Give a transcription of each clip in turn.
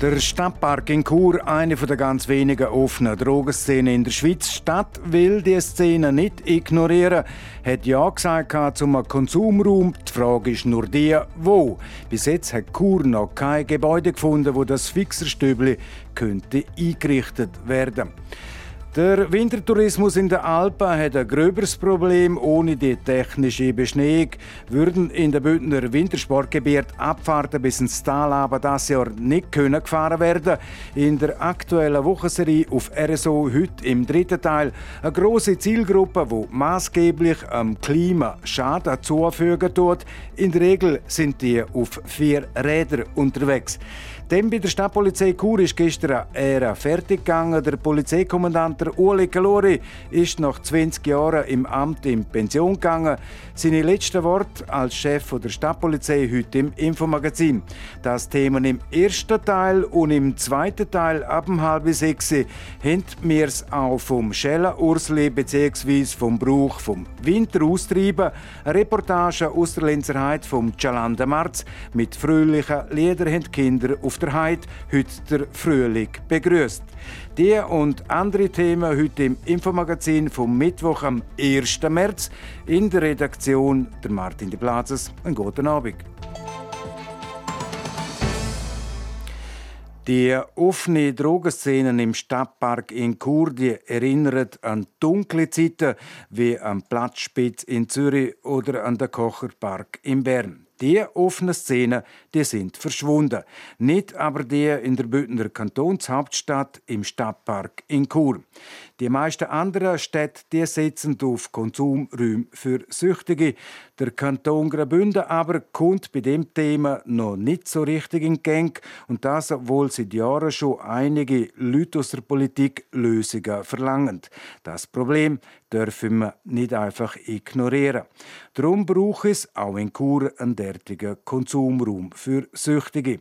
Der Stadtpark in Chur, eine der ganz wenigen offenen Drogenszenen in der Schweiz. Stadt will die Szene nicht ignorieren, hat ja gesagt zum Konsumraum. Die Frage ist nur die, wo. Bis jetzt hat Chur noch kein Gebäude gefunden, wo das Fixerstübli könnte eingerichtet werden. Der Wintertourismus in den Alpen hat ein gröberes Problem. Ohne die technische Beschneiung würden in der Bündner Wintersportgebiet Abfahrten bis ins Tal aber das Jahr nicht können gefahren werden. In der aktuellen Wochenserie auf RSO heute im dritten Teil eine große Zielgruppe, wo maßgeblich am Klima Schaden zufügen tut. In der Regel sind die auf vier Rädern unterwegs. Dem bei der Stadtpolizei Chur ist gestern Ära fertig gegangen. Der Polizeikommandant Uli Calori ist nach 20 Jahren im Amt in Pension gegangen. Seine letzten Worte als Chef der Stadtpolizei heute im Infomagazin. Das Thema im ersten Teil und im zweiten Teil ab um halb sechs haben wir es auch vom Schella Ursli bzw. vom Brauch vom Winter austreiben. Eine Reportage aus der Lenzerheit vom Cialanda Marz mit fröhlichen Liedern haben Kinder auf der Heide heute der Frühling begrüßt. Die und andere Themen heute im Infomagazin vom Mittwoch am 1. März. In der Redaktion der Martin de Plazes. Einen guten Abend. Die offene Drogenszenen im Stadtpark in Chur erinnern an dunkle Zeiten wie am Platzspitz in Zürich oder an den Kocherpark in Bern. Die offenen Szenen, die sind verschwunden. Nicht aber die in der Bündner Kantonshauptstadt im Stadtpark in Chur. Die meisten anderen Städte die setzen auf Konsumräume für Süchtige. Der Kanton Graubünden aber kommt bei dem Thema noch nicht so richtig in Gang und das, obwohl seit Jahren schon einige Leute aus der Politik Lösungen verlangen. Das Problem dürfen wir nicht einfach ignorieren. Darum braucht es auch in Chur einen derartigen Konsumraum für Süchtige.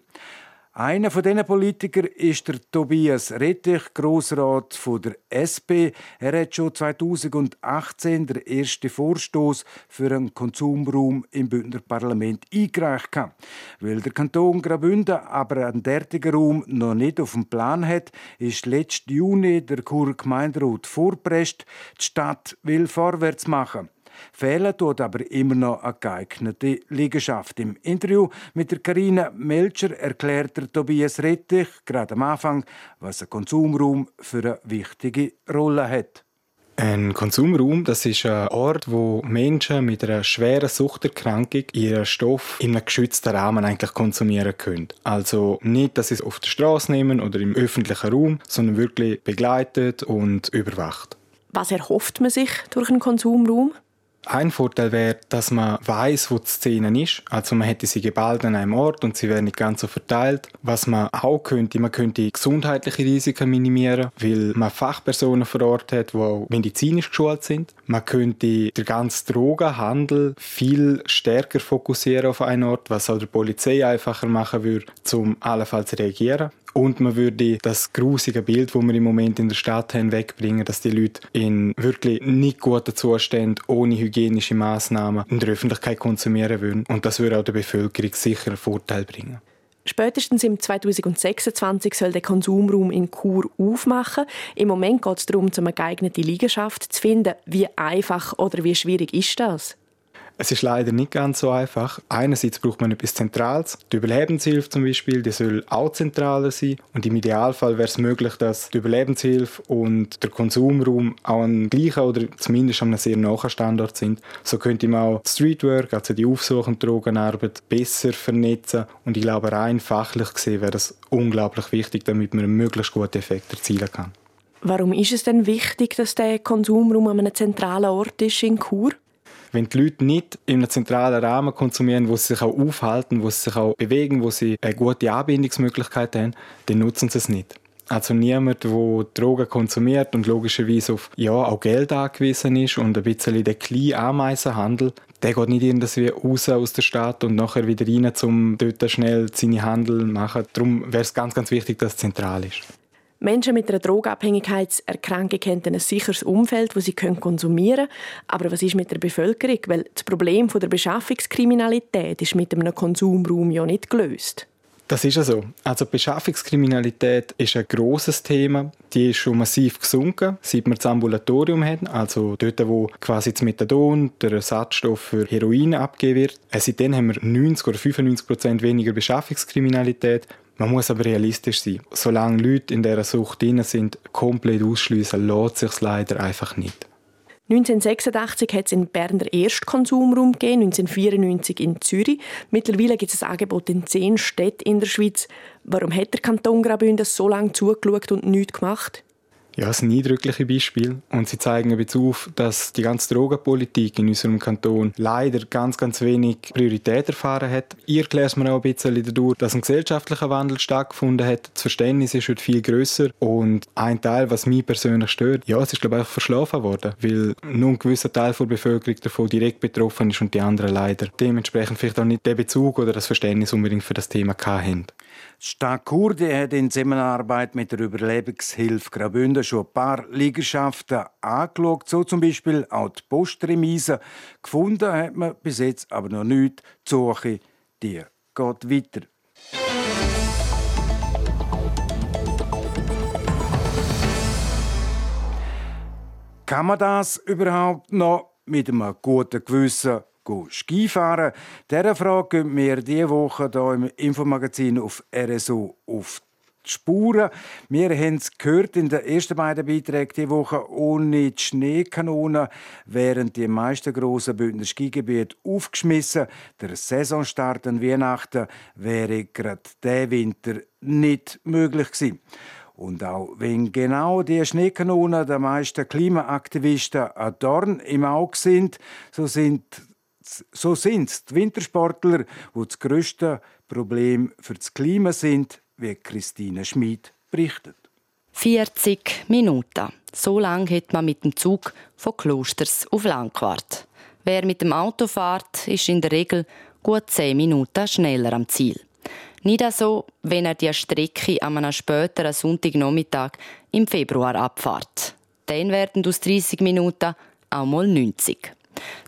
Einer von diesen Politikern ist der Tobias Rettich, Grossrat von der SP. Er hat schon 2018 den ersten Vorstoß für einen Konsumraum im Bündner Parlament eingereicht. Weil der Kanton Graubünden aber einen derartigen Raum noch nicht auf dem Plan hat, ist letzten Juni der Churer Gemeinderat. Die Stadt will vorwärts machen. Fehlen tut aber immer noch eine geeignete Liegenschaft. Im Interview mit der Karina Melcher erklärt der Tobias Rettich gerade am Anfang, was ein Konsumraum für eine wichtige Rolle hat. Ein Konsumraum, das ist ein Ort, wo Menschen mit einer schweren Suchterkrankung ihren Stoff in einem geschützten Rahmen eigentlich konsumieren können. Also nicht, dass sie es auf der Straße nehmen oder im öffentlichen Raum, sondern wirklich begleitet und überwacht. Was erhofft man sich durch einen Konsumraum? Ein Vorteil wäre, dass man weiß, wo die Szene ist. Also man hätte sie geballt an einem Ort und sie wären nicht ganz so verteilt. Was man auch könnte, man könnte gesundheitliche Risiken minimieren, weil man Fachpersonen vor Ort hat, die auch medizinisch geschult sind. Man könnte den ganzen Drogenhandel viel stärker fokussieren auf einen Ort, was auch der Polizei einfacher machen würde, um allenfalls zu reagieren. Und man würde das grusige Bild, das wir im Moment in der Stadt haben, wegbringen, dass die Leute in wirklich nicht guten Zuständen, ohne hygienische Maßnahmen in der Öffentlichkeit konsumieren würden. Und das würde auch der Bevölkerung sicher einen Vorteil bringen. Spätestens im 2026 soll der Konsumraum in Chur aufmachen. Im Moment geht es darum, eine geeignete Liegenschaft zu finden. Wie einfach oder wie schwierig ist das? Es ist leider nicht ganz so einfach. Einerseits braucht man etwas Zentrales. Die Überlebenshilfe zum Beispiel, die soll auch zentraler sein. Und im Idealfall wäre es möglich, dass die Überlebenshilfe und der Konsumraum auch an gleichen oder zumindest an einem sehr nahen Standort sind. So könnte man auch Streetwork, also die Aufsuch- und Drogenarbeit, besser vernetzen. Und ich glaube, rein fachlich gesehen wäre das unglaublich wichtig, damit man einen möglichst guten Effekt erzielen kann. Warum ist es denn wichtig, dass der Konsumraum an einem zentralen Ort ist in Chur? Wenn die Leute nicht in einem zentralen Rahmen konsumieren, wo sie sich auch aufhalten, wo sie sich auch bewegen, wo sie eine gute Anbindungsmöglichkeit haben, dann nutzen sie es nicht. Also niemand, der Drogen konsumiert und logischerweise auf ja, auch Geld angewiesen ist und ein bisschen den kleinen Ameisenhandel, der geht nicht irgendwie raus aus der Stadt und nachher wieder rein, um dort schnell seine Handel zu machen. Darum wäre es ganz, ganz wichtig, dass es zentral ist. Menschen mit einer Drogenabhängigkeitserkrankung haben ein sicheres Umfeld, das sie konsumieren können. Aber was ist mit der Bevölkerung? Weil das Problem der Beschaffungskriminalität ist mit einem Konsumraum ja nicht gelöst. Das ist ja so. Also Beschaffungskriminalität ist ein großes Thema. Die ist schon massiv gesunken, seit wir das Ambulatorium haben, also dort, wo quasi das Methadon, der Ersatzstoff für Heroin abgegeben wird. Äh, seitdem haben wir 90 oder 95 Prozent weniger Beschaffungskriminalität. Man muss aber realistisch sein. Solange Leute in dieser Sucht drin sind, komplett ausschließen, lässt sich leider einfach nicht. 1986 hat es in Bern den ersten Konsumraum gegeben, 1994 in Zürich. Mittlerweile gibt es ein Angebot in zehn Städten in der Schweiz. Warum hat der Kanton Graubünden so lange zugeschaut und nichts gemacht? Ja, es sind eindrückliche Beispiele und sie zeigen bisschen auf, dass die ganze Drogenpolitik in unserem Kanton leider ganz, ganz wenig Priorität erfahren hat. Ihr erklärt mir auch ein bisschen dadurch, dass ein gesellschaftlicher Wandel stattgefunden hat. Das Verständnis ist heute viel größer und ein Teil, was mich persönlich stört, ja, es ist glaube ich verschlafen worden, weil nur ein gewisser Teil der Bevölkerung davon direkt betroffen ist und die anderen leider dementsprechend vielleicht auch nicht den Bezug oder das Verständnis unbedingt für das Thema hatten. Stadt Kurde hat in Zusammenarbeit mit der Überlebenshilfe Graubünden schon ein paar Liegenschaften angeschaut, so zum Beispiel auch die Postremise. Gefunden hat man bis jetzt aber noch nichts. Die Suche die geht weiter. Kann man das überhaupt noch mit einem guten Gewissen Skifahren. Dieser Frage gehen wir diese Woche hier im Infomagazin auf RSO auf die Spuren. Wir haben es gehört in den ersten beiden Beiträgen diese Woche ohne die Schneekanone wären die meisten grossen Bündner Skigebiete aufgeschmissen. Der Saisonstart an Weihnachten wäre gerade diesen Winter nicht möglich gewesen. Und auch wenn genau die Schneekanonen der meisten Klimaaktivisten ein Dorn im Auge sind, so sind so sind es die Wintersportler, die das grösste Problem für das Klima sind, wie Christine Schmid berichtet. 40 Minuten. So lange hat man mit dem Zug von Klosters auf Langquart. Wer mit dem Auto fährt, ist in der Regel gut 10 Minuten schneller am Ziel. Nicht so, wenn er die Strecke an einem späteren Sonntagnachmittag im Februar abfährt. Dann werden aus 30 Minuten auch mal 90.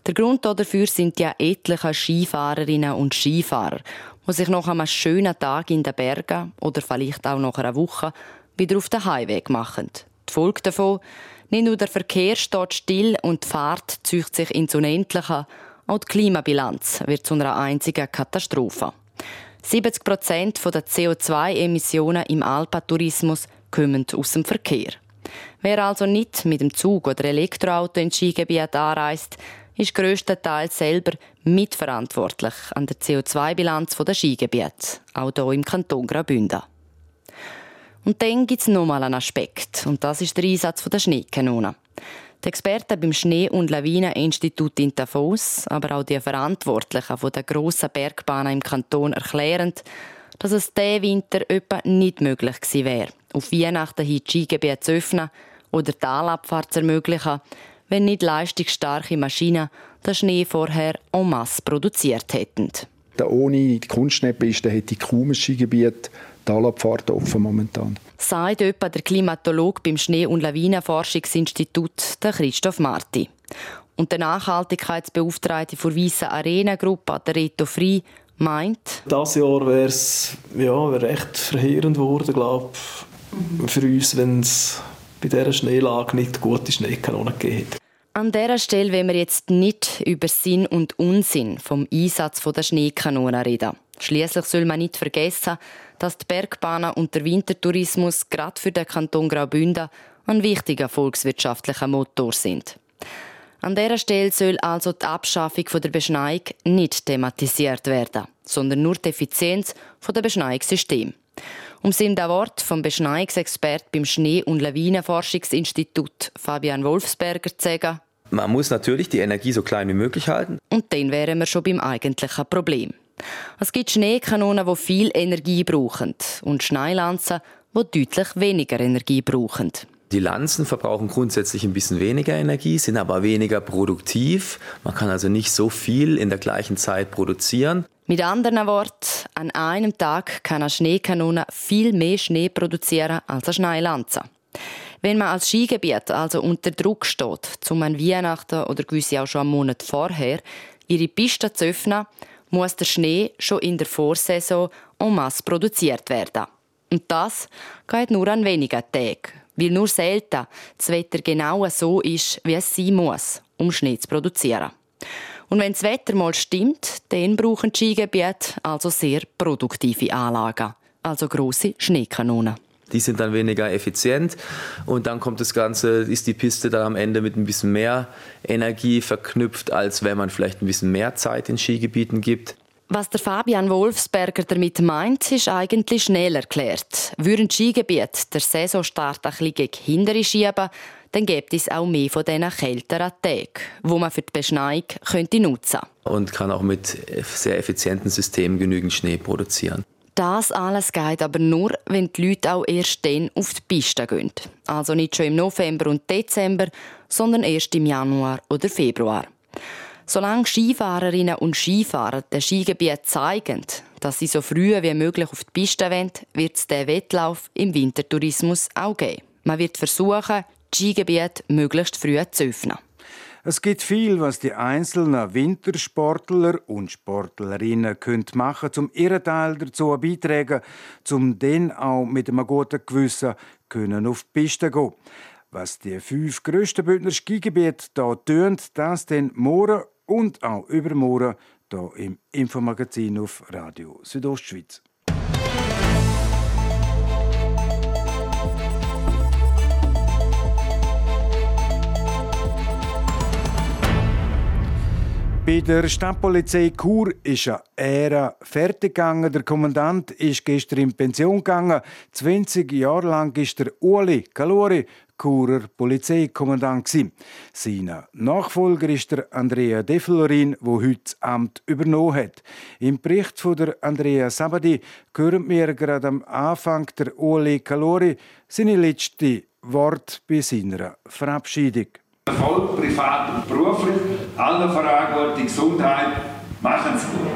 Der Grund dafür sind ja etliche Skifahrerinnen und Skifahrer, die sich nach einem schönen Tag in den Bergen oder vielleicht auch nach einer Woche wieder auf den Heimweg machen. Die Folge davon, nicht nur der Verkehr steht still und die Fahrt zieht sich ins Unendliche, auch die Klimabilanz wird zu einer einzigen Katastrophe. 70 Prozent der CO2-Emissionen im Alpatourismus kommen aus dem Verkehr. Wer also nicht mit dem Zug oder Elektroauto ins Skigebiet anreist, ist grösstenteils selber mitverantwortlich an der CO2-Bilanz der Skigebiete, auch hier im Kanton Graubünden. Und dann gibt es nochmal einen Aspekt, und das ist der Einsatz der Schneekanonen. Die Experten beim Schnee- und Lawineninstitut in Davos, aber auch die Verantwortlichen der grossen Bergbahnen im Kanton erklären, dass es diesen Winter etwa nicht möglich gewesen wäre, auf Weihnachten hin die Skigebiete zu öffnen oder Talabfahrt zu ermöglichen, wenn nicht leistungsstarke Maschinen den Schnee vorher en masse produziert hätten. Ohne die Kunstschneepiste hätte kaum ein Skigebiet Talabfahrt offen momentan. Sagt etwa der Klimatolog beim Schnee- und Lawinenforschungsinstitut, Christoph Marti. Und der Nachhaltigkeitsbeauftragte der Weissen Arena-Gruppe, der Reto Frei, meint... Das Jahr wäre es ja, wär echt verheerend geworden, glaube für uns, wenn es bei dieser Schneelage nicht gute Schneekanonen gegeben hätte. An dieser Stelle wollen wir jetzt nicht über Sinn und Unsinn vom Einsatz der Schneekanonen reden. Schließlich soll man nicht vergessen, dass die Bergbahnen und der Wintertourismus gerade für den Kanton Graubünden ein wichtiger volkswirtschaftlicher Motor sind. An dieser Stelle soll also die Abschaffung der Beschneiung nicht thematisiert werden, sondern nur die Effizienz der Beschneiungssysteme. Um in den Wort vom Beschneiungsexpert beim Schnee- und Lawinenforschungsinstitut Fabian Wolfsberger zu sagen, man muss natürlich die Energie so klein wie möglich halten. Und dann wären wir schon beim eigentlichen Problem. Es gibt Schneekanonen, die viel Energie brauchen und Schneelanzen, die deutlich weniger Energie brauchen. Die Lanzen verbrauchen grundsätzlich ein bisschen weniger Energie, sind aber weniger produktiv. Man kann also nicht so viel in der gleichen Zeit produzieren. Mit anderen Worten, an einem Tag kann eine Schneekanone viel mehr Schnee produzieren als eine Schneelanze. Wenn man als Skigebiet also unter Druck steht, zum an Weihnachten oder gewisse auch schon einen Monat vorher ihre Piste zu öffnen, muss der Schnee schon in der Vorsaison en masse produziert werden. Und das geht nur an wenigen Tagen weil nur selten das Wetter genau so ist, wie es sein muss, um Schnee zu produzieren. Und wenn das Wetter mal stimmt, dann brauchen die Skigebiete also sehr produktive Anlagen, also große Schneekanonen. Die sind dann weniger effizient und dann kommt das Ganze, ist die Piste dann am Ende mit ein bisschen mehr Energie verknüpft, als wenn man vielleicht ein bisschen mehr Zeit in Skigebieten gibt. Was der Fabian Wolfsberger damit meint, ist eigentlich schnell erklärt. Würden Skigebiet der Saisonstart ein bisschen gegen hintere schieben, dann gibt es auch mehr von diesen kälteren Tagen, wo man für die Beschneiung könnte nutzen Und kann auch mit sehr effizienten Systemen genügend Schnee produzieren. Das alles geht aber nur, wenn die Leute auch erst dann auf die Piste gehen. Also nicht schon im November und Dezember, sondern erst im Januar oder Februar. Solange Skifahrerinnen und Skifahrer den Skigebiet zeigen, dass sie so früh wie möglich auf die Piste wollen, wird es diesen Wettlauf im Wintertourismus auch geben. Man wird versuchen, die Skigebiete möglichst früh zu öffnen. Es gibt viel, was die einzelnen Wintersportler und Sportlerinnen können machen können, um ihren Teil dazu beitragen, um dann auch mit einem guten Gewissen können auf die Piste zu gehen. Was die fünf grössten Bündner Skigebiete hier tun, das dann morgen und auch übermorgen hier im Infomagazin auf Radio Südostschweiz. Bei der Stadtpolizei Chur ist eine Ära fertig gegangen. Der Kommandant ist gestern in Pension gegangen. 20 Jahre lang ist der Uli Calori Churer Polizeikommandant. Sein Nachfolger ist der Andrea De Florin, der heute das Amt übernommen hat. Im Bericht von der Andrea Sabadi hören wir gerade am Anfang der Uli Calori seine letzte Wort bei seiner Verabschiedung. Erfolg, privat und beruflich, allen Verantwortung, Gesundheit, machen Sie gut.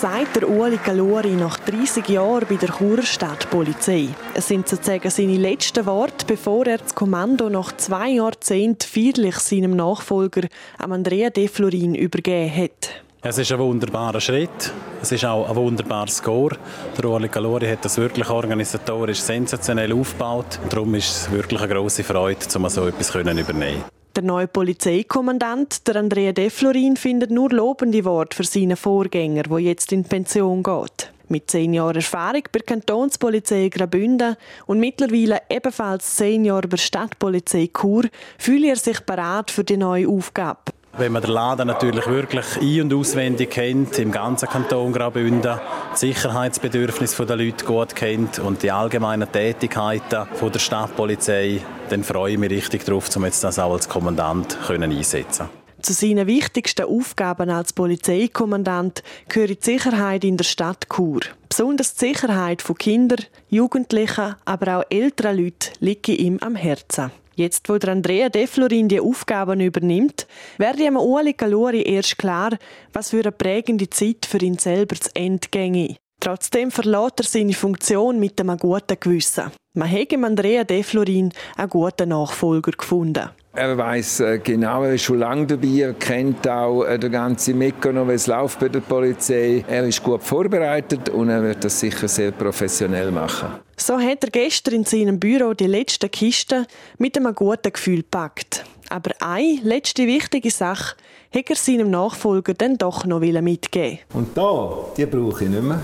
sagt der Ueli Galori nach 30 Jahren bei der Churer Stadtpolizei. Es sind sozusagen seine letzten Worte, bevor er das Kommando nach zwei Jahrzehnten feierlich seinem Nachfolger, Andrea De Florin, übergeben hat. Es ist ein wunderbarer Schritt. Es ist auch ein wunderbarer Score. Der Ueli Galori hat das wirklich organisatorisch sensationell aufgebaut. Darum ist es wirklich eine grosse Freude, um so etwas übernehmen können. Der neue Polizeikommandant, der Andrea De Florin, findet nur lobende Worte für seinen Vorgänger, der jetzt in Pension geht. Mit zehn Jahren Erfahrung bei der Kantonspolizei Graubünden und mittlerweile ebenfalls zehn Jahre bei der Stadtpolizei Chur fühlt er sich bereit für die neue Aufgabe. Wenn man den Laden natürlich wirklich ein- und auswendig kennt, im ganzen Kanton Graubünden, das Sicherheitsbedürfnis der Leute gut kennt und die allgemeinen Tätigkeiten der Stadtpolizei, dann freue ich mich richtig darauf, um jetzt das auch als Kommandant einsetzen zu seinen wichtigsten Aufgaben als Polizeikommandant gehört die Sicherheit in der Stadt Chur. Besonders die Sicherheit von Kindern, Jugendlichen, aber auch älteren Leuten liegt ihm am Herzen. Jetzt, wo der Andrea De Florin die Aufgaben übernimmt, werde ihm Ueli Galori erst klar, was für eine prägende Zeit für ihn selber zu Ende ginge. Trotzdem verlässt er seine Funktion mit einem guten Gewissen. Man hat im Andrea De Florin einen guten Nachfolger gefunden. Er weiß äh, genau, er ist schon lange dabei, er kennt auch äh, den ganzen Mechanismus, wie es läuft bei der Polizei. Er ist gut vorbereitet und er wird das sicher sehr professionell machen. So hat er gestern in seinem Büro die letzten Kisten mit einem guten Gefühl gepackt. Aber eine letzte wichtige Sache hat er seinem Nachfolger dann doch noch mitgeben Und da, die brauche ich nicht mehr.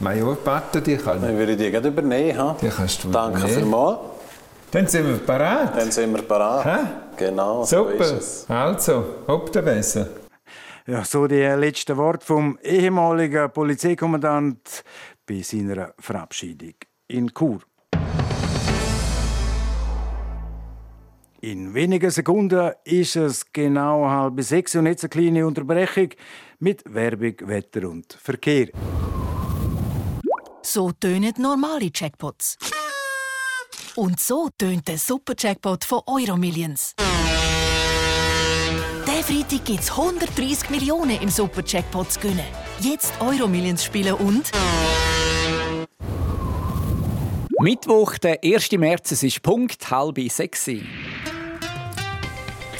Majorpatte, die kann ich. Dann würde ich die gerade übernehmen. Die kannst du Danke übernehmen. vielmals. Dann sind wir parat. Dann sind wir parat. Hä? Genau, Super. so ist es. Also, ob der besser. Ja, so die letzten Worte vom ehemaligen Polizeikommandant bei seiner Verabschiedung in Chur. In wenigen Sekunden ist es genau halb sechs und jetzt eine kleine Unterbrechung mit Werbung, Wetter und Verkehr. So tönen normale Jackpots. Und so tönt der Super-Jackpot von Euromillions. Der Freitag gibt es 130 Millionen im Super-Jackpot zu gewinnen. Jetzt Euromillions spielen und... Mittwoch, der 1. März, es ist Punkt halb sechs.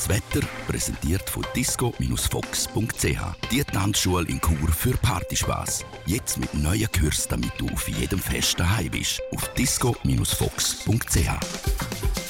Das Wetter präsentiert von disco-fox.ch. Die Tanzschule in Chur für Partyspaß. Jetzt mit neuen Kürzen, damit du auf jedem Fest daheim bist. Auf disco-fox.ch.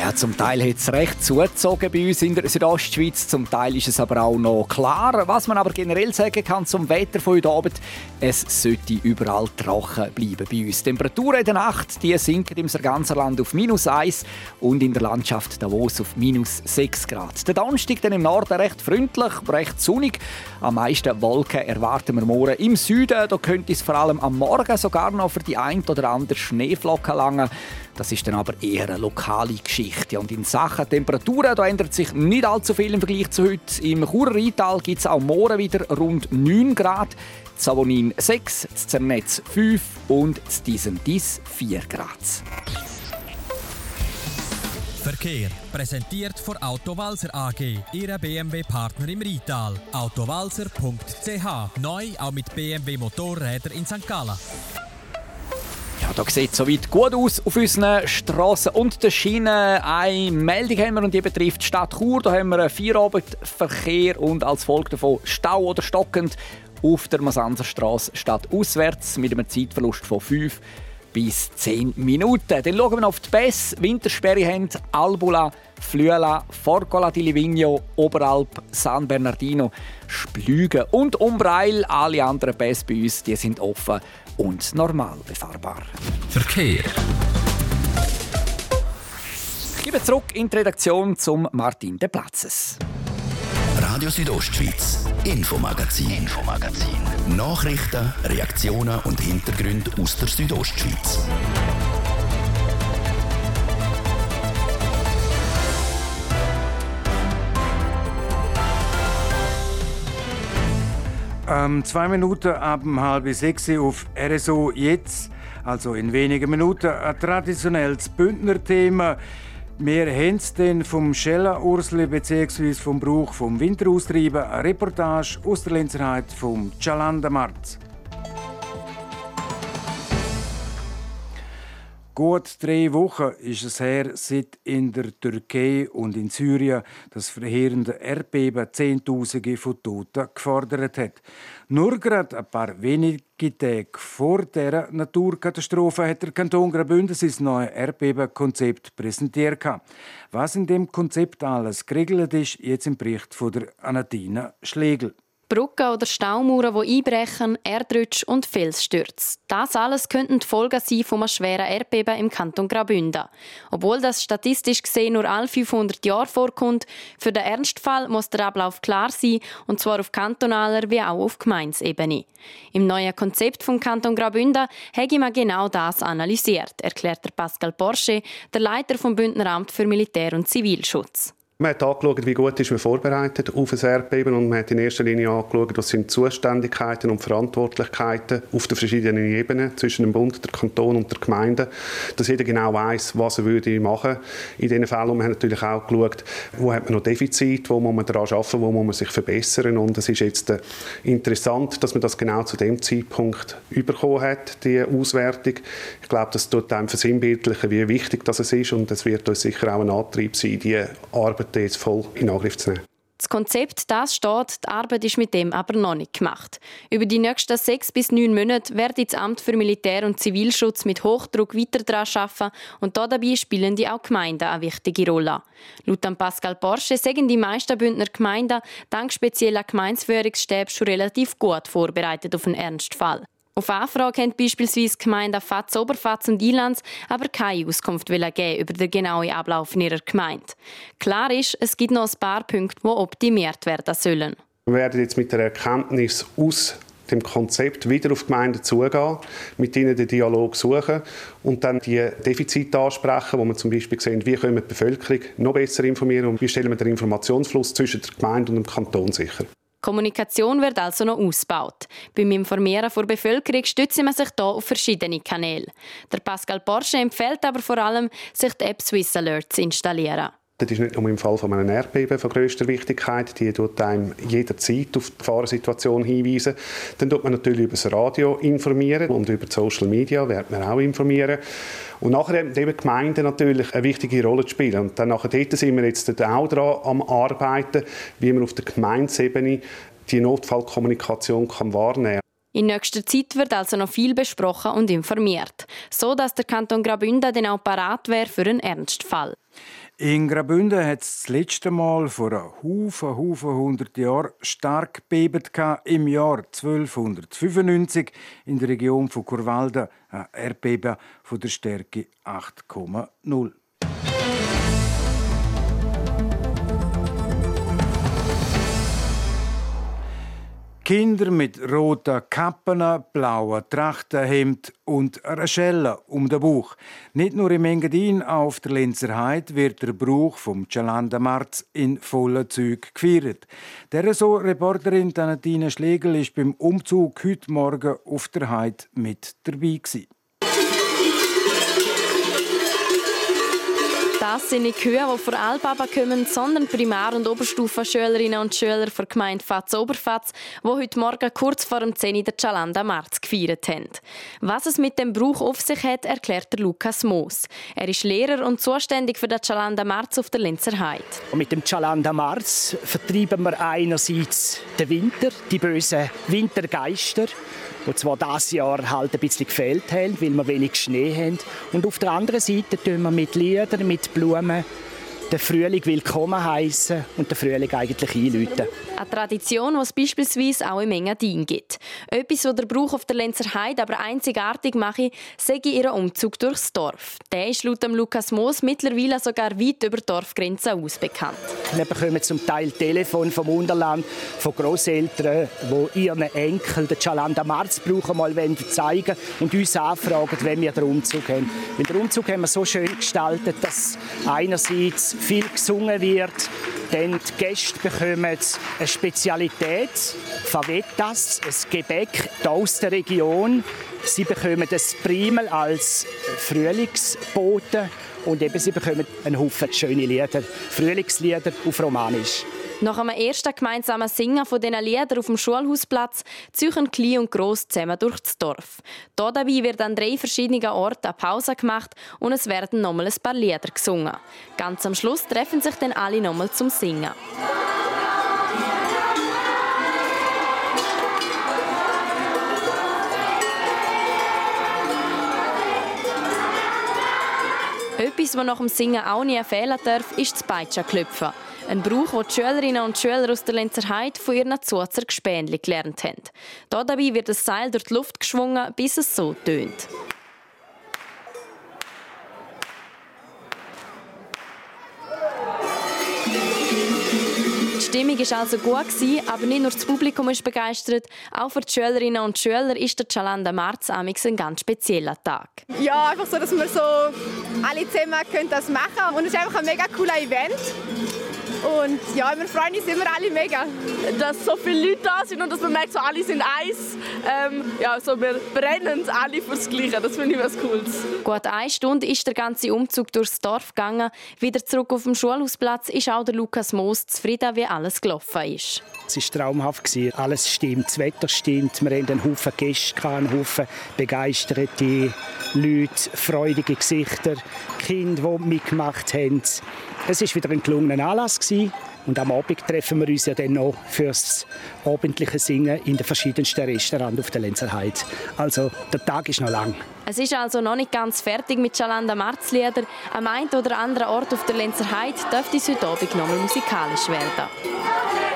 Ja, zum Teil hat es recht zugezogen bei uns in der Südostschweiz, zum Teil ist es aber auch noch klar. Was man aber generell sagen kann zum Wetter von heute Abend, es sollte überall trocken bleiben bei uns. Die Temperaturen in der Nacht die sinken im ganzen Land auf minus 1 und in der Landschaft Davos auf minus 6 Grad. Der Donnerstag dann im Norden recht freundlich, recht sonnig. Am meisten Wolken erwarten wir morgen im Süden. Da könnte es vor allem am Morgen sogar noch für die ein oder andere Schneeflocke langen. Das ist dann aber eher eine lokale Geschichte. Und in Sachen Temperaturen da ändert sich nicht allzu viel im Vergleich zu heute. Im Churer Rheintal gibt es auch morgen wieder rund 9 Grad, Savonin 6, Zernetz 5 und Disentis 4 Grad. Verkehr präsentiert von Autowalzer AG, Ihrer BMW-Partner im Rheintal. Autowalzer.ch neu auch mit BMW Motorräder in St. Gallen. Da sieht soweit gut aus auf unseren Straßen und den Schienen. Eine Meldung haben wir und die betrifft die Stadt Chur. Da haben wir einen Feierabendverkehr und als Folge davon Stau oder stockend auf der Masanserstraße statt auswärts mit einem Zeitverlust von 5 bis 10 Minuten. Dann schauen wir auf die Bess. Wintersperre haben Albula, Flüela, Forcola di Livigno, Oberalp, San Bernardino, Splügen und Umbreil. Alle anderen Bässe bei uns die sind offen und normal befahrbar. Verkehr. Ich gebe zurück in die Redaktion zum Martin de Platzes. Radio Südostschweiz, Infomagazin, Infomagazin. Nachrichten, Reaktionen und Hintergründe aus der Südostschweiz. Ähm, zwei Minuten ab halb sechs auf RSO jetzt, also in wenigen Minuten, ein traditionelles Bündner-Thema. Wir haben es dann vom Scheller Ursli bzw. vom Brauch vom Winteraustreiben eine Reportage aus der Lenzerheit vom Chalanda Marz. Gut drei Wochen ist es her, seit in der Türkei und in Syrien das verheerende Erdbeben Zehntausende von Toten gefordert hat. Nur gerade ein paar wenige Tage vor der Naturkatastrophe hat der Kanton Graubünden sein neues Erdbebenkonzept präsentiert. Was in dem Konzept alles geregelt ist, jetzt im Bericht von der Anatina Schlegel. Brücken oder Staumauern, die einbrechen, Erdrutsch und Felsstürze. Das alles könnten die Folgen sein von einem schweren Erdbeben im Kanton Graubünden. Obwohl das statistisch gesehen nur alle 500 Jahre vorkommt, für den Ernstfall muss der Ablauf klar sein, und zwar auf kantonaler wie auch auf Gemeinsebene. Im neuen Konzept vom Kanton Graubünden habe man genau das analysiert, erklärt der Pascal Porsche, der Leiter vom Bündneramt für Militär- und Zivilschutz. Man hat angeschaut, wie gut ist man vorbereitet auf ein Erdbeben und man hat in erster Linie angeschaut, was sind Zuständigkeiten und Verantwortlichkeiten auf den verschiedenen Ebenen zwischen dem Bund, der Kanton und der Gemeinde, dass jeder genau weiß, was er würde machen. In diesen Fällen wir haben natürlich auch geschaut, wo hat man noch Defizite, wo muss man daran arbeiten, wo muss man sich verbessern und es ist jetzt äh, interessant, dass man das genau zu dem Zeitpunkt überkommen hat, die Auswertung. Ich glaube, das tut einem versinnbildlichen, wie wichtig das ist und es wird uns sicher auch ein Antrieb sein, die Arbeit jetzt voll in Angriff zu nehmen. Das Konzept, das steht, die Arbeit ist mit dem aber noch nicht gemacht. Über die nächsten sechs bis neun Monate wird das Amt für Militär- und Zivilschutz mit Hochdruck weiter daran arbeiten und dabei spielen die auch Gemeinden eine wichtige Rolle. Laut Pascal Porsche sagen die meisten Bündner Gemeinden dank spezieller Gemeinsführungsstäbe schon relativ gut vorbereitet auf einen Ernstfall. Auf Anfrage haben beispielsweise Gemeinden Fatz, Oberfatz und Ilanz aber keine Auskunft geben über den genauen Ablauf in ihrer Gemeinde. Klar ist, es gibt noch ein paar Punkte, die optimiert werden sollen. Wir werden jetzt mit der Erkenntnis aus dem Konzept wieder auf die Gemeinden zugehen, mit ihnen den Dialog suchen und dann die Defizite ansprechen, wo wir zum Beispiel sehen, wie können wir die Bevölkerung noch besser informieren und wie stellen wir den Informationsfluss zwischen der Gemeinde und dem Kanton sicher. Kommunikation wird also noch ausgebaut. Beim Informieren der Bevölkerung stützt man sich hier auf verschiedene Kanäle. Der Pascal Porsche empfiehlt aber vor allem, sich die App Swiss Alert zu installieren. Das ist nicht nur im Fall von einem Erdbeben von grösster Wichtigkeit. Die tut einem jederzeit auf die Gefahrensituation hinweisen. Dann tut man natürlich über das Radio informieren und über Social Media wird man auch informieren. Und nachher haben die Gemeinden natürlich eine wichtige Rolle zu spielen. Und dann nachher dort sind wir jetzt auch dran am Arbeiten, wie man auf der Gemeindesebene die Notfallkommunikation kann wahrnehmen kann. In nächster Zeit wird also noch viel besprochen und informiert, so dass der Kanton Graubünden dann auch parat wäre für einen Ernstfall. In Graubünden hat es das letzte Mal vor einem Haufen, Haufen hundert Jahren stark gebebet im Jahr 1295 in der Region von Kurwalden, ein Erdbeben von der Stärke 8,0. Kinder mit roten Kappen, blauen Trachtenhemd und einer Schelle um den Bauch. Nicht nur im Engadin, auf der Lenzer Heide wird der Brauch vom Marz in vollen Zügen gefeiert. Der so Reporterin Tanatine Schlegel ist beim Umzug heute Morgen auf der Heide mit dabei gewesen. Das sind nicht Kühe, die von Albaba kommen, sondern Primar- und Oberstufenschülerinnen und Schüler der Gemeinde Fatz-Oberfatz, die heute Morgen kurz vor dem 10 der Chalanda Marz gefeiert haben. Was es mit dem Brauch auf sich hat, erklärt Lukas Moos. Er ist Lehrer und zuständig für den Chalanda Marz auf der Lenzer Heide. Mit dem Chalanda Marz vertreiben wir einerseits den Winter, die bösen Wintergeister, die zwar dieses Jahr halt ein bisschen gefehlt haben, weil wir wenig Schnee haben. Und auf der anderen Seite tun wir mit Liedern, mit Blumen den Frühling willkommen heißen und den Frühling eigentlich einläuten. Eine Tradition, die es beispielsweise auch im Engadin gibt. Etwas, was der Brauch auf der Lenzer Heide aber einzigartig mache, sei ihr Umzug durchs Dorf. Der ist laut Lukas Moos mittlerweile sogar weit über die Dorfgrenzen aus bekannt. Wir bekommen zum Teil Telefon vom Unterland von Großeltern, die ihren Enkel den Chalanda Marzbrauch mal zeigen und uns anfragen, wenn wir den Umzug haben. Weil den Umzug haben wir so schön gestaltet, dass einerseits viel gesungen wird. Dann die Gäste bekommen eine Spezialität, Favetas, ein Gebäck aus der Region. Sie bekommen das Primel als Frühlingsboten und eben sie bekommen einen Haufen schöne Lieder, Frühlingslieder auf Romanisch. Nach einem ersten gemeinsamen Singen von diesen Liedern auf dem Schulhausplatz ziehen Klein und Gross zusammen durch das Dorf. Hier dabei wird an drei verschiedenen Orten eine Pause gemacht und es werden nochmal ein paar Lieder gesungen. Ganz am Schluss treffen sich dann alle nochmal zum Singen. Etwas, was nach dem Singen auch nie fehlen darf, ist das Peitschenklopfen. Ein Brauch, den die Schülerinnen und Schüler aus der Lenzer Heide von ihren Zuzer Gespänli gelernt haben. Hier dabei wird das Seil durch die Luft geschwungen, bis es so tönt. Die Stimmung war also gut, aber nicht nur das Publikum ist begeistert, auch für die Schülerinnen und Schüler ist der Chalanda Marz ein ganz spezieller Tag. Ja, einfach so, dass wir so alle zusammen das machen können. Und es ist einfach ein mega cooler Event. Und ja, wir freuen uns immer alle mega. Dass so viele Leute da sind und dass man merkt, so alle sind eins. Ähm, ja, so wir brennen alle fürs Gleiche. Das finde ich was Cooles. Gut eine Stunde ist der ganze Umzug durchs Dorf gegangen. Wieder zurück auf dem Schulhausplatz ist auch der Lukas Moos zufrieden, wie alles gelaufen ist. Es war traumhaft. Alles stimmt, das Wetter stimmt. Wir hatten einen Haufen Gäste, einen Haufen begeisterte Leute, freudige Gesichter, Kinder, die mitgemacht haben. Es war wieder ein gelungener Anlass. Gewesen. Und am Abend treffen wir uns ja dann noch fürs abendliche Singen in den verschiedensten Restaurants auf der Lenzer Heide. Also der Tag ist noch lang. Es ist also noch nicht ganz fertig mit Chalanda Marzlieder. Am einen oder anderen Ort auf der Lenzer Heide dürfte es heute Abend noch mal musikalisch werden.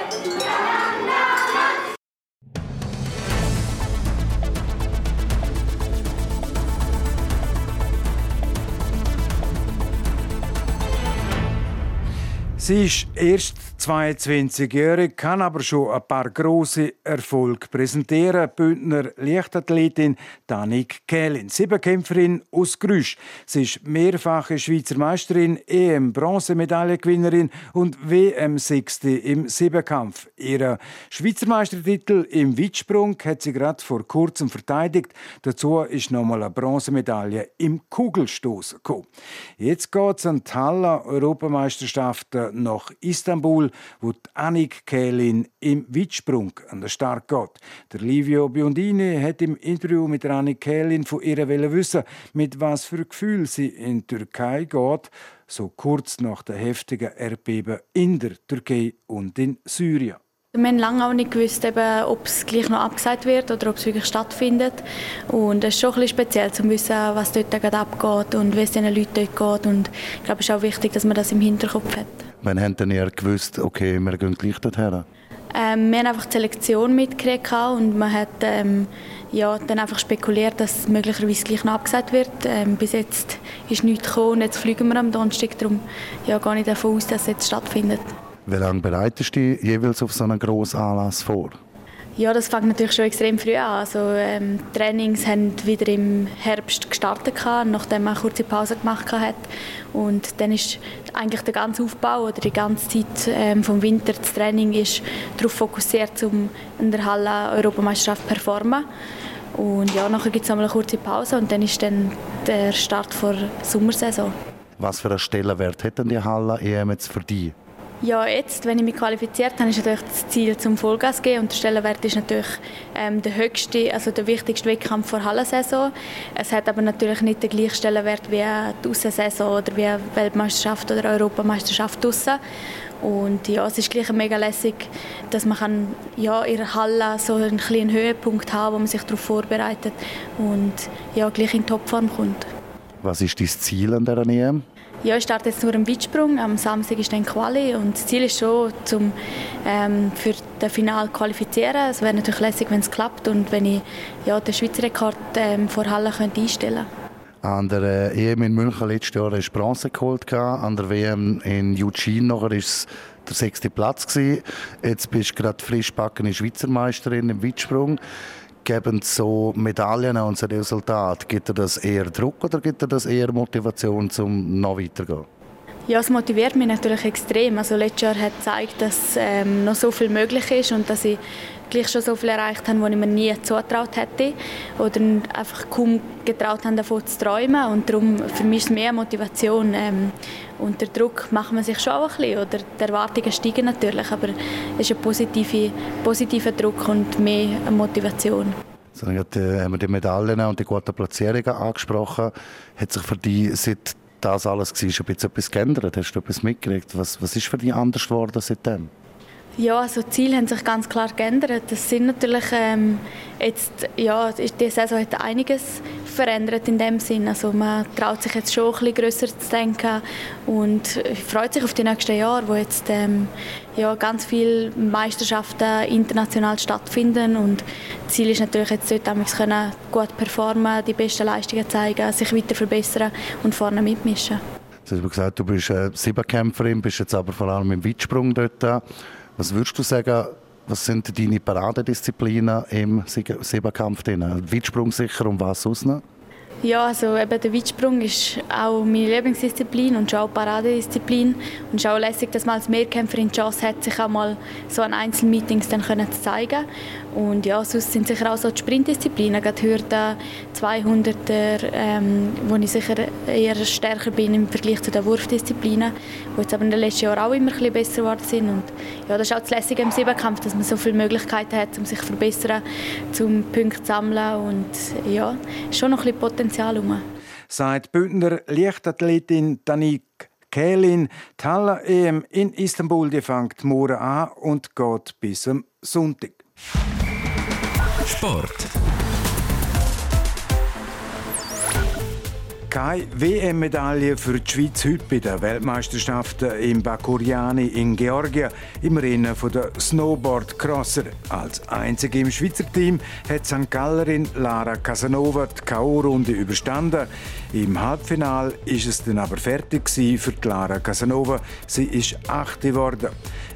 Sie ist erst 22-jährig, kann aber schon ein paar große Erfolge präsentieren. Bündner Leichtathletin Danik Kählin, Siebenkämpferin aus Grüsch. Sie ist mehrfache Schweizer Meisterin, EM-Bronzemedaillengewinnerin und WM-Sechste im Siebenkampf. Ihren Schweizer Meistertitel im Weitsprung hat sie gerade vor kurzem verteidigt. Dazu ist nochmal eine Bronzemedaille im Kugelstoß gekommen. Jetzt geht es an die Halle Europameisterschaften nach Istanbul, wo Annik Kählin im Weitsprung an den Start geht. Der Livio Biondini hat im Interview mit Annik Kählin von ihr wissen, mit was für Gefühl sie in die Türkei geht, so kurz nach der heftigen Erdbeben in der Türkei und in Syrien. Wir haben lange auch nicht gewusst, ob es gleich noch abgesagt wird oder ob es wirklich stattfindet. Und es ist schon ein speziell, zu wissen, was dort gerade abgeht und wie es den Leuten dort geht. Und ich glaube, es ist auch wichtig, dass man das im Hinterkopf hat. Wann habt ihr gewusst, okay, wir gehen gleich dorthin? Ähm, wir haben einfach die Selektion mitgekriegt und man hat ähm, ja, dann einfach spekuliert, dass es möglicherweise gleich noch abgesagt wird. Ähm, bis jetzt ist nichts gekommen und jetzt fliegen wir am Donnerstag, darum ja, gehe ich davon aus, dass es jetzt stattfindet. Wie lange bereitest du dich jeweils auf so einen grossen Anlass vor? Ja, das fängt natürlich schon extrem früh an. Also, ähm, Trainings haben wieder im Herbst gestartet, nachdem man eine kurze Pause gemacht hat. Und dann ist eigentlich der ganze Aufbau oder die ganze Zeit ähm, vom Winter das Training ist darauf fokussiert, um in der Halle Europameisterschaft zu performen. Und ja, nachher gibt es eine kurze Pause und dann ist dann der Start der Sommersaison. Was für einen Stellenwert hat denn die Halle EM jetzt für dich? Ja, jetzt, wenn ich mich qualifiziert habe, ist natürlich das Ziel zum Vollgas gehen und der Stellenwert ist natürlich ähm, der höchste, also der wichtigste Wettkampf vor Hallensaison. Es hat aber natürlich nicht den gleichen Stellenwert wie die Aussensaison oder wie Weltmeisterschaft oder Europameisterschaft draussen. Und ja, es ist gleich mega lässig, dass man kann, ja, in der Halle so einen kleinen Höhepunkt haben, wo man sich darauf vorbereitet und ja, gleich in Topform kommt. Was ist dein Ziel an dieser EM? Ja, ich starte jetzt nur im Weitsprung. Am Samstag ist dann Quali und das Ziel ist schon, zum ähm, für das Finale qualifizieren. Es wäre natürlich lässig, wenn es klappt und wenn ich ja, den Schweizer Rekord ähm, vor Halle könnte einstellen könnte. An der EM in München letztes Jahr du Bronze geholt. An der WM in Eugene nachher ist es der sechste Platz. Jetzt bist du gerade frisch backene Schweizer Meisterin im Weitsprung geben so Medaillen und so Resultat, gibt er das eher Druck oder gibt er das eher Motivation, um noch weiterzugehen? Ja, es motiviert mich natürlich extrem. Also letztes Jahr hat gezeigt, dass ähm, noch so viel möglich ist und dass ich gleich schon so viel erreicht habe, was ich mir nie zutraut hätte oder einfach kaum getraut habe, davon zu träumen. Und darum für mich ist es mehr Motivation. Ähm, und der Druck macht man sich schon auch ein bisschen, oder die Erwartungen steigen natürlich, aber es ist ein positiver, positiver Druck und mehr Motivation. Jetzt äh, haben wir die Medaillen und die guten Platzierungen angesprochen. Hat sich für dich seit das alles war, bisschen etwas geändert? Hast du etwas mitgekriegt? Was, was ist für dich anders geworden seitdem? Ja, also die Ziele haben sich ganz klar geändert. Das sind natürlich ähm, jetzt, ja, die Saison hat einiges verändert in dem Sinn. Also man traut sich jetzt schon ein bisschen grösser zu denken und freut sich auf die nächsten Jahre, wo jetzt ähm, ja, ganz viele Meisterschaften international stattfinden und das Ziel ist natürlich jetzt dort können gut performen, die besten Leistungen zeigen, sich weiter verbessern und vorne mitmischen. Du hast gesagt, du bist äh, Siebenkämpferin, bist jetzt aber vor allem im Weitsprung dort. Was würdest du sagen, was sind deine Paradedisziplinen im Siebenkampf? Weitsprung sicher und was sonst noch? Ja, also eben der Weitsprung ist auch meine Lieblingsdisziplin und auch Paradedisziplin. Und es ist auch lässig, dass man als Mehrkämpferin die Chance hat, sich auch mal so an Einzelmeetings dann können zu zeigen. Und ja, sonst sind sicher auch so die Sprintdisziplinen, gerade Hürden, 200er, ähm, wo ich sicher eher stärker bin im Vergleich zu den Wurfdisziplinen, die jetzt aber in den letzten Jahren auch immer ein bisschen besser geworden sind. Und ja, das ist auch das Lässige im Siebenkampf, dass man so viele Möglichkeiten hat, um sich zu verbessern, um Punkte zu sammeln und ja, schon noch ein bisschen Potenzial herum. Sagt Bündner Leichtathletin Danik Kählin. Die Halle-EM in Istanbul die fängt morgen an und geht bis am Sonntag. Sport. Keine WM-Medaille für die Schweiz heute bei den Weltmeisterschaften in Bakuriani in Georgien im Rennen der Snowboard-Crosser. Als einzige im Schweizer Team hat St. Gallerin Lara Casanova die K.O.-Runde überstanden. Im Halbfinale ist es dann aber fertig für Lara Casanova. Sie ist Achte geworden.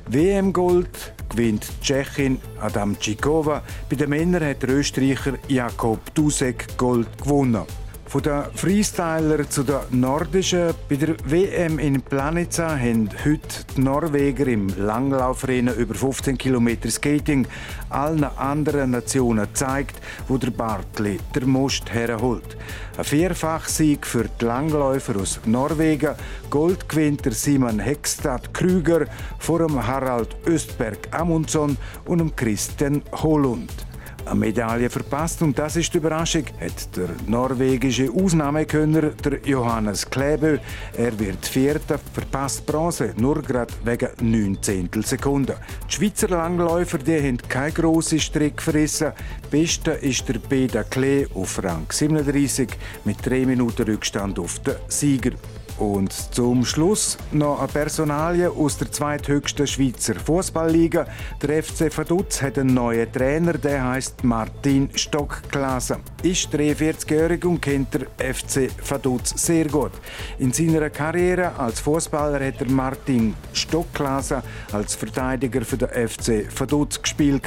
WM-Gold gewinnt die Tschechin Adam Cikova. Bei den Männern hat der Österreicher Jakob Dusek Gold gewonnen. Von den Freestyler zu den Nordischen. Bei der WM in Planica haben heute die Norweger im Langlaufrennen über 15 km Skating allen anderen Nationen gezeigt, wo der Bartley der Most herholt. Ein Vierfachsieg für die Langläufer aus Norwegen. Gold gewinnt der Simon Hexstad Krüger vor dem Harald Östberg Amundsen und dem Christian Holund eine Medaille verpasst und das ist die Überraschung, hat der norwegische Ausnahmekönner der Johannes Klebö. Er wird Vierter, verpasst Bronze, nur gerade wegen 9 Zehntelsekunden. Die Schweizer Langläufer die haben keine grossen Strick verrissen. Beste ist der Beda Klee auf Rang 37 mit 3 Minuten Rückstand auf den Sieger. Und zum Schluss noch eine Personalie aus der zweithöchsten Schweizer Fußballliga. Der FC Vaduz hat einen neuen Trainer, der heißt Martin Stockklasse. Ist 43-jährig und kennt der FC Vaduz sehr gut. In seiner Karriere als Fußballer hat der Martin Stockklasse als Verteidiger für den FC Vaduz gespielt.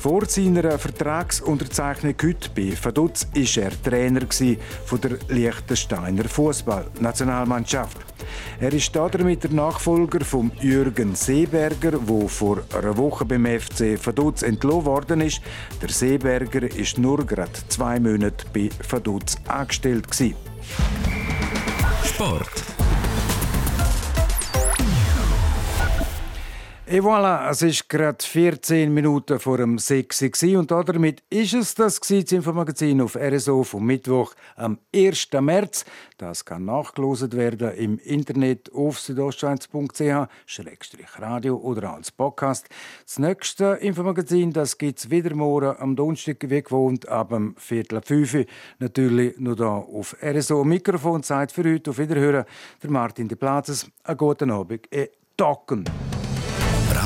Vor seiner Vertragsunterzeichnung heute bei Vaduz war er Trainer der Liechtensteiner Fußballnationalmannschaft. Er ist damit der Nachfolger von Jürgen Seeberger, der vor einer Woche beim FC Vaduz entlohnt worden ist. Der Seeberger ist nur gerade zwei Monate bei Vaduz angestellt. Sport. Et voilà, es ist gerade 14 Minuten vor dem 6 Uhr und damit ist es das das Infomagazin auf RSO vom Mittwoch am 1. März. Das kann nachgelost werden im Internet auf südostschweiz.ch-radio oder als Podcast. Das nächste Infomagazin das gibt es wieder morgen am Donnerstag wie gewohnt ab dem Viertel fünf. Natürlich nur hier auf RSO. Mikrofon Zeit für heute. Auf Wiederhören. Der Martin de Plazes. Einen guten Abend. E Docken.